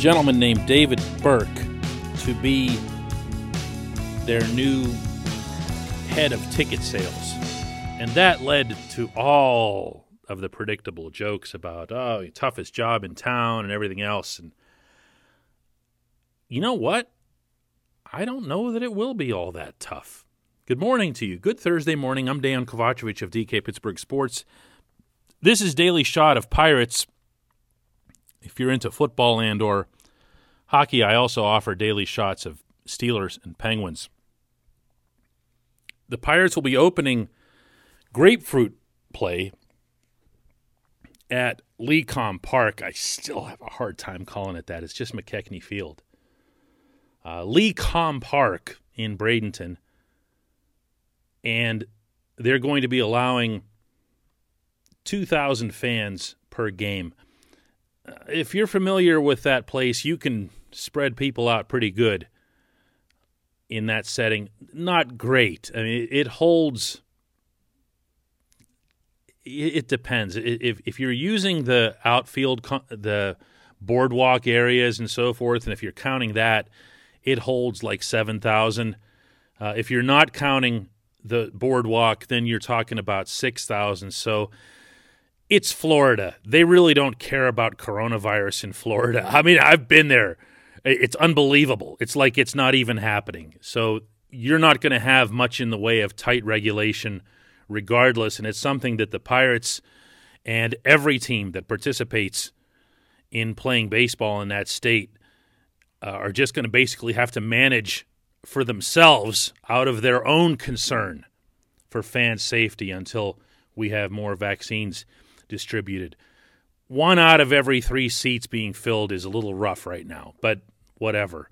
Gentleman named David Burke to be their new head of ticket sales. And that led to all of the predictable jokes about, oh, toughest job in town and everything else. And you know what? I don't know that it will be all that tough. Good morning to you. Good Thursday morning. I'm Dan Kovacevic of DK Pittsburgh Sports. This is Daily Shot of Pirates. If you're into football and or hockey, I also offer daily shots of Steelers and Penguins. The Pirates will be opening grapefruit play at Lecom Park. I still have a hard time calling it that. It's just McKechnie Field. Uh, Lecom Park in Bradenton. And they're going to be allowing 2,000 fans per game. If you're familiar with that place, you can spread people out pretty good in that setting. Not great. I mean, it holds. It it depends. If if you're using the outfield, the boardwalk areas and so forth, and if you're counting that, it holds like seven thousand. Uh, if you're not counting the boardwalk, then you're talking about six thousand. So it's Florida. They really don't care about coronavirus in Florida. I mean, I've been there. It's unbelievable. It's like it's not even happening. So you're not going to have much in the way of tight regulation regardless. And it's something that the Pirates and every team that participates in playing baseball in that state uh, are just going to basically have to manage for themselves out of their own concern for fan safety until we have more vaccines distributed. One out of every three seats being filled is a little rough right now, but whatever.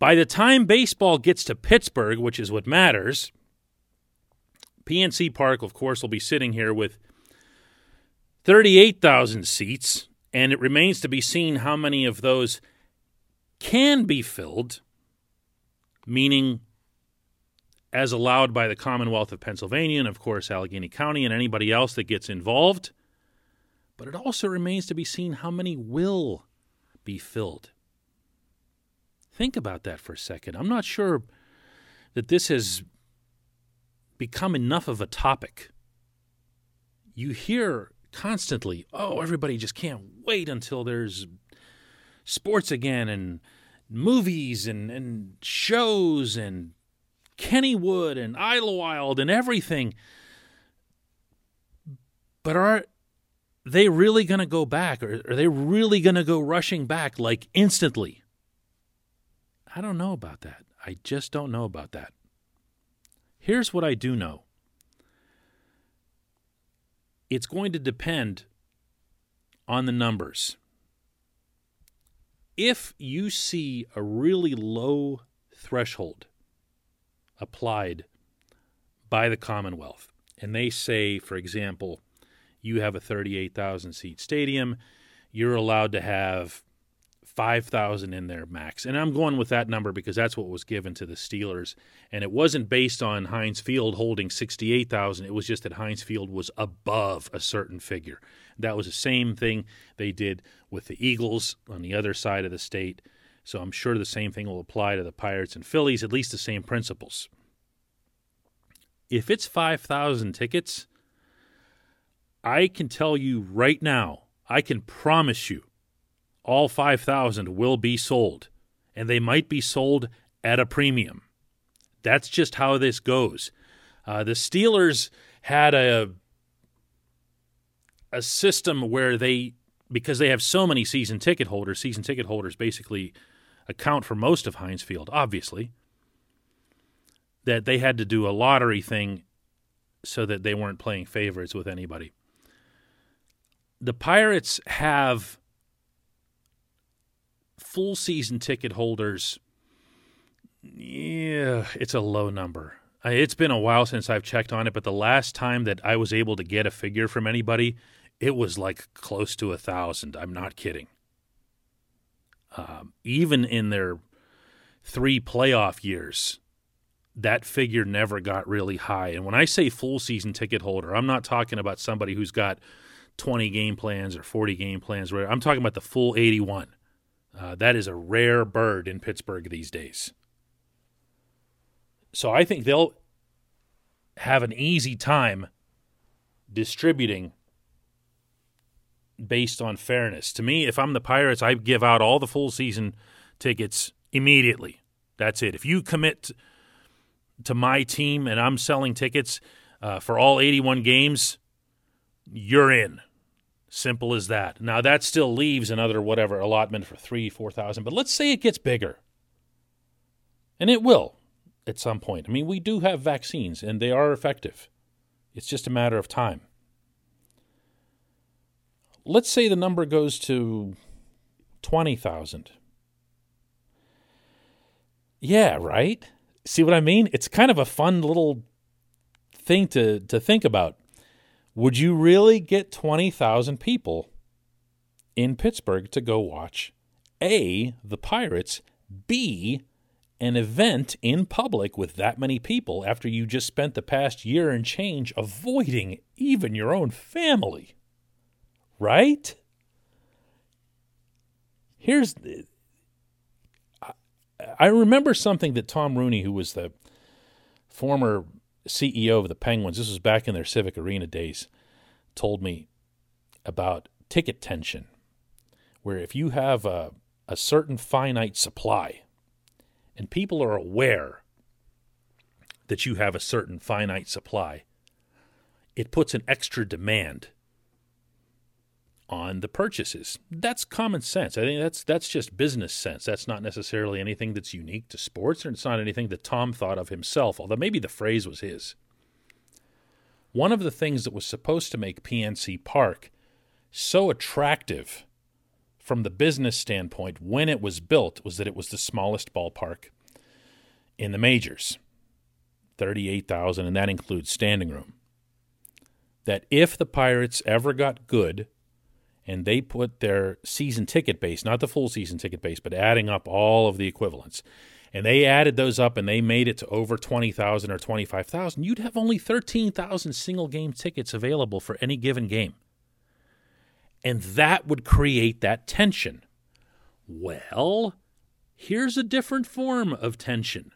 By the time baseball gets to Pittsburgh, which is what matters, PNC Park, of course, will be sitting here with 38,000 seats, and it remains to be seen how many of those can be filled, meaning as allowed by the Commonwealth of Pennsylvania and, of course, Allegheny County and anybody else that gets involved. But it also remains to be seen how many will be filled. Think about that for a second. I'm not sure that this has become enough of a topic. You hear constantly, oh, everybody just can't wait until there's sports again and movies and, and shows and Kennywood and Idlewild and everything. But are they really going to go back? Or are they really going to go rushing back like instantly? I don't know about that. I just don't know about that. Here's what I do know it's going to depend on the numbers. If you see a really low threshold applied by the Commonwealth, and they say, for example, you have a 38,000 seat stadium, you're allowed to have 5,000 in there max. And I'm going with that number because that's what was given to the Steelers. And it wasn't based on Heinz Field holding 68,000. It was just that Heinz Field was above a certain figure. That was the same thing they did with the Eagles on the other side of the state. So I'm sure the same thing will apply to the Pirates and Phillies, at least the same principles. If it's 5,000 tickets, I can tell you right now, I can promise you, all 5,000 will be sold, and they might be sold at a premium. That's just how this goes. Uh, the Steelers had a a system where they because they have so many season ticket holders, season ticket holders basically account for most of Heinz Field, obviously. That they had to do a lottery thing so that they weren't playing favorites with anybody. The Pirates have full season ticket holders. Yeah, it's a low number. It's been a while since I've checked on it, but the last time that I was able to get a figure from anybody, it was like close to a thousand. I'm not kidding. Um, even in their three playoff years, that figure never got really high. And when I say full season ticket holder, I'm not talking about somebody who's got 20 game plans or 40 game plans. I'm talking about the full 81. Uh, that is a rare bird in Pittsburgh these days. So I think they'll have an easy time distributing based on fairness. To me, if I'm the Pirates, I give out all the full season tickets immediately. That's it. If you commit to my team and I'm selling tickets uh, for all 81 games, you're in. Simple as that. Now that still leaves another whatever allotment for three, four thousand. But let's say it gets bigger, and it will at some point. I mean, we do have vaccines, and they are effective. It's just a matter of time. Let's say the number goes to twenty thousand. Yeah, right. See what I mean? It's kind of a fun little thing to to think about. Would you really get 20,000 people in Pittsburgh to go watch A, the Pirates, B, an event in public with that many people after you just spent the past year and change avoiding even your own family? Right? Here's I remember something that Tom Rooney, who was the former CEO of the Penguins, this was back in their Civic Arena days, told me about ticket tension, where if you have a, a certain finite supply and people are aware that you have a certain finite supply, it puts an extra demand on the purchases. That's common sense. I think that's that's just business sense. That's not necessarily anything that's unique to sports, or it's not anything that Tom thought of himself, although maybe the phrase was his. One of the things that was supposed to make PNC Park so attractive from the business standpoint when it was built was that it was the smallest ballpark in the majors 38,000, and that includes standing room. That if the Pirates ever got good and they put their season ticket base, not the full season ticket base, but adding up all of the equivalents, and they added those up and they made it to over 20,000 or 25,000, you'd have only 13,000 single game tickets available for any given game. And that would create that tension. Well, here's a different form of tension.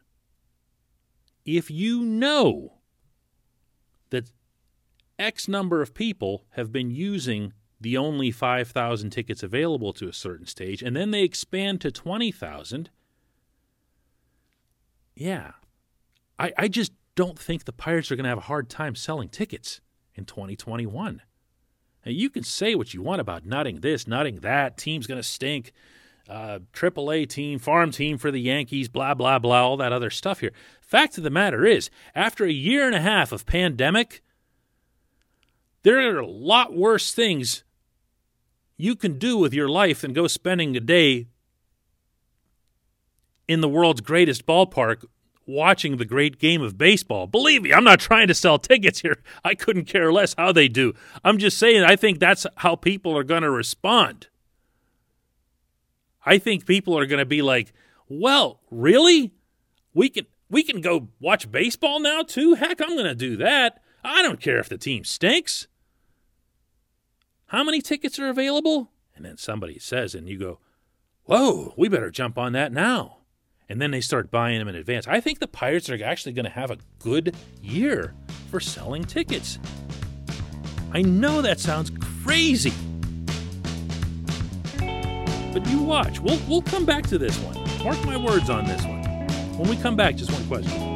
If you know that X number of people have been using the only 5,000 tickets available to a certain stage, and then they expand to 20,000. Yeah. I, I just don't think the Pirates are going to have a hard time selling tickets in 2021. Now, you can say what you want about Nutting this, Nutting that, team's going to stink, uh, AAA team, farm team for the Yankees, blah, blah, blah, all that other stuff here. Fact of the matter is, after a year and a half of pandemic, there are a lot worse things you can do with your life than go spending a day in the world's greatest ballpark watching the great game of baseball. Believe me, I'm not trying to sell tickets here. I couldn't care less how they do. I'm just saying I think that's how people are going to respond. I think people are going to be like, "Well, really? We can we can go watch baseball now too? Heck, I'm going to do that. I don't care if the team stinks." How many tickets are available? And then somebody says, and you go, Whoa, we better jump on that now. And then they start buying them in advance. I think the Pirates are actually going to have a good year for selling tickets. I know that sounds crazy. But you watch. We'll, we'll come back to this one. Mark my words on this one. When we come back, just one question.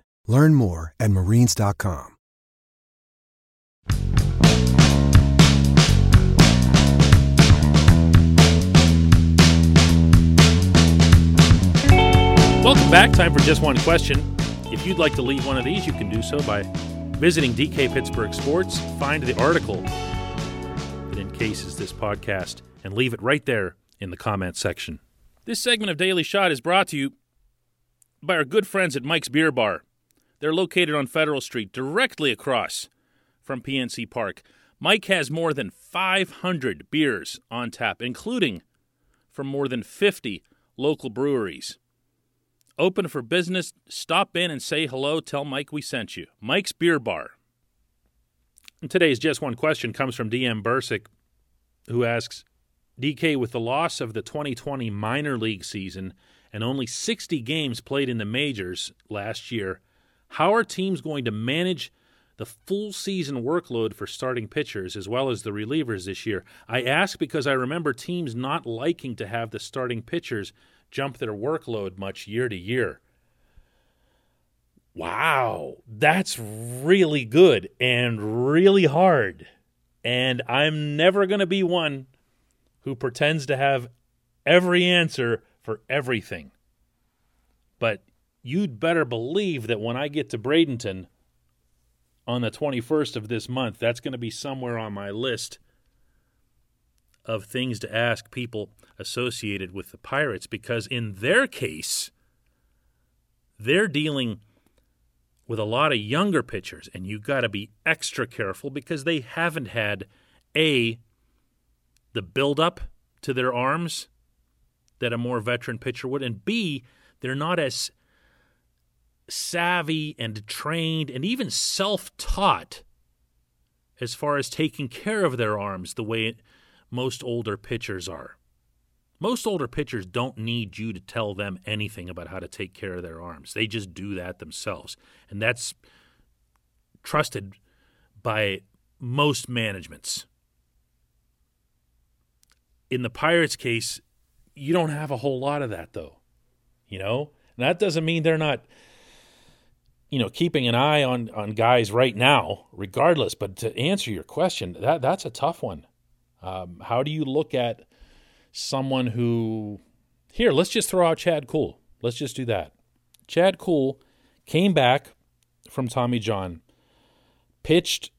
Learn more at marines.com. Welcome back. Time for just one question. If you'd like to leave one of these, you can do so by visiting DK Pittsburgh Sports, find the article that encases this podcast, and leave it right there in the comments section. This segment of Daily Shot is brought to you by our good friends at Mike's Beer Bar. They're located on Federal Street, directly across from PNC Park. Mike has more than 500 beers on tap, including from more than 50 local breweries. Open for business. Stop in and say hello. Tell Mike we sent you. Mike's Beer Bar. And today's Just One Question comes from DM Bursick, who asks DK, with the loss of the 2020 minor league season and only 60 games played in the majors last year, how are teams going to manage the full season workload for starting pitchers as well as the relievers this year? I ask because I remember teams not liking to have the starting pitchers jump their workload much year to year. Wow, that's really good and really hard. And I'm never going to be one who pretends to have every answer for everything. But you'd better believe that when I get to Bradenton on the 21st of this month, that's going to be somewhere on my list of things to ask people associated with the Pirates because, in their case, they're dealing with a lot of younger pitchers, and you've got to be extra careful because they haven't had A, the buildup to their arms that a more veteran pitcher would, and B, they're not as savvy and trained and even self taught as far as taking care of their arms the way most older pitchers are. Most older pitchers don't need you to tell them anything about how to take care of their arms. They just do that themselves. And that's trusted by most managements. In the Pirates case, you don't have a whole lot of that though. You know? And that doesn't mean they're not you know, keeping an eye on on guys right now, regardless. But to answer your question, that that's a tough one. Um, how do you look at someone who here? Let's just throw out Chad Kuhl. Let's just do that. Chad Kuhl came back from Tommy John, pitched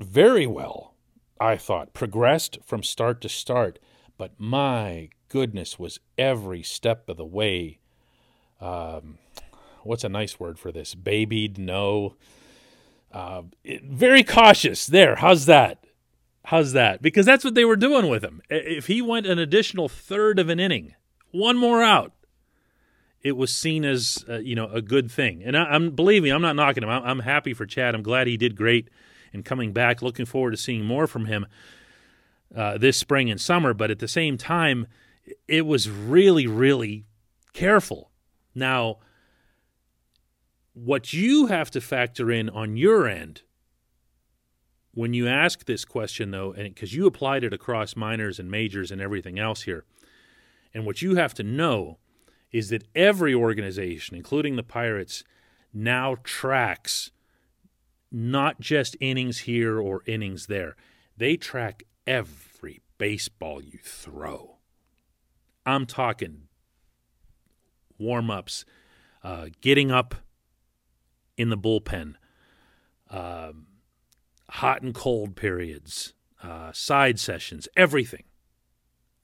very well. I thought progressed from start to start, but my goodness, was every step of the way. Um, what's a nice word for this? Babied, no. Uh, it, very cautious there. How's that? How's that? Because that's what they were doing with him. If he went an additional third of an inning, one more out, it was seen as uh, you know a good thing. And I, am believe me, I'm not knocking him. I'm, I'm happy for Chad. I'm glad he did great in coming back. Looking forward to seeing more from him uh, this spring and summer. But at the same time, it was really, really careful. Now, what you have to factor in on your end when you ask this question, though, and because you applied it across minors and majors and everything else here, and what you have to know is that every organization, including the Pirates, now tracks not just innings here or innings there. They track every baseball you throw. I'm talking warm ups, uh, getting up in the bullpen, uh, hot and cold periods, uh, side sessions, everything.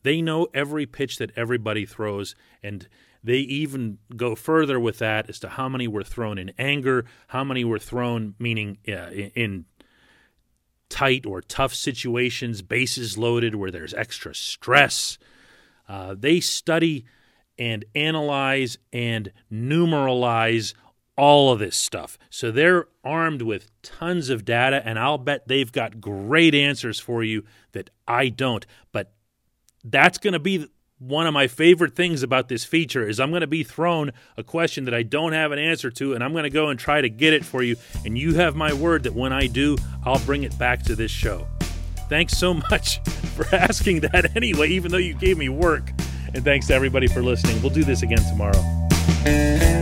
They know every pitch that everybody throws, and they even go further with that as to how many were thrown in anger, how many were thrown, meaning uh, in tight or tough situations, bases loaded where there's extra stress. Uh, they study and analyze and numeralize all of this stuff. So they're armed with tons of data, and I'll bet they've got great answers for you that I don't. But that's going to be one of my favorite things about this feature is I'm going to be thrown a question that I don't have an answer to and I'm going to go and try to get it for you and you have my word that when I do I'll bring it back to this show. Thanks so much for asking that anyway even though you gave me work and thanks to everybody for listening. We'll do this again tomorrow.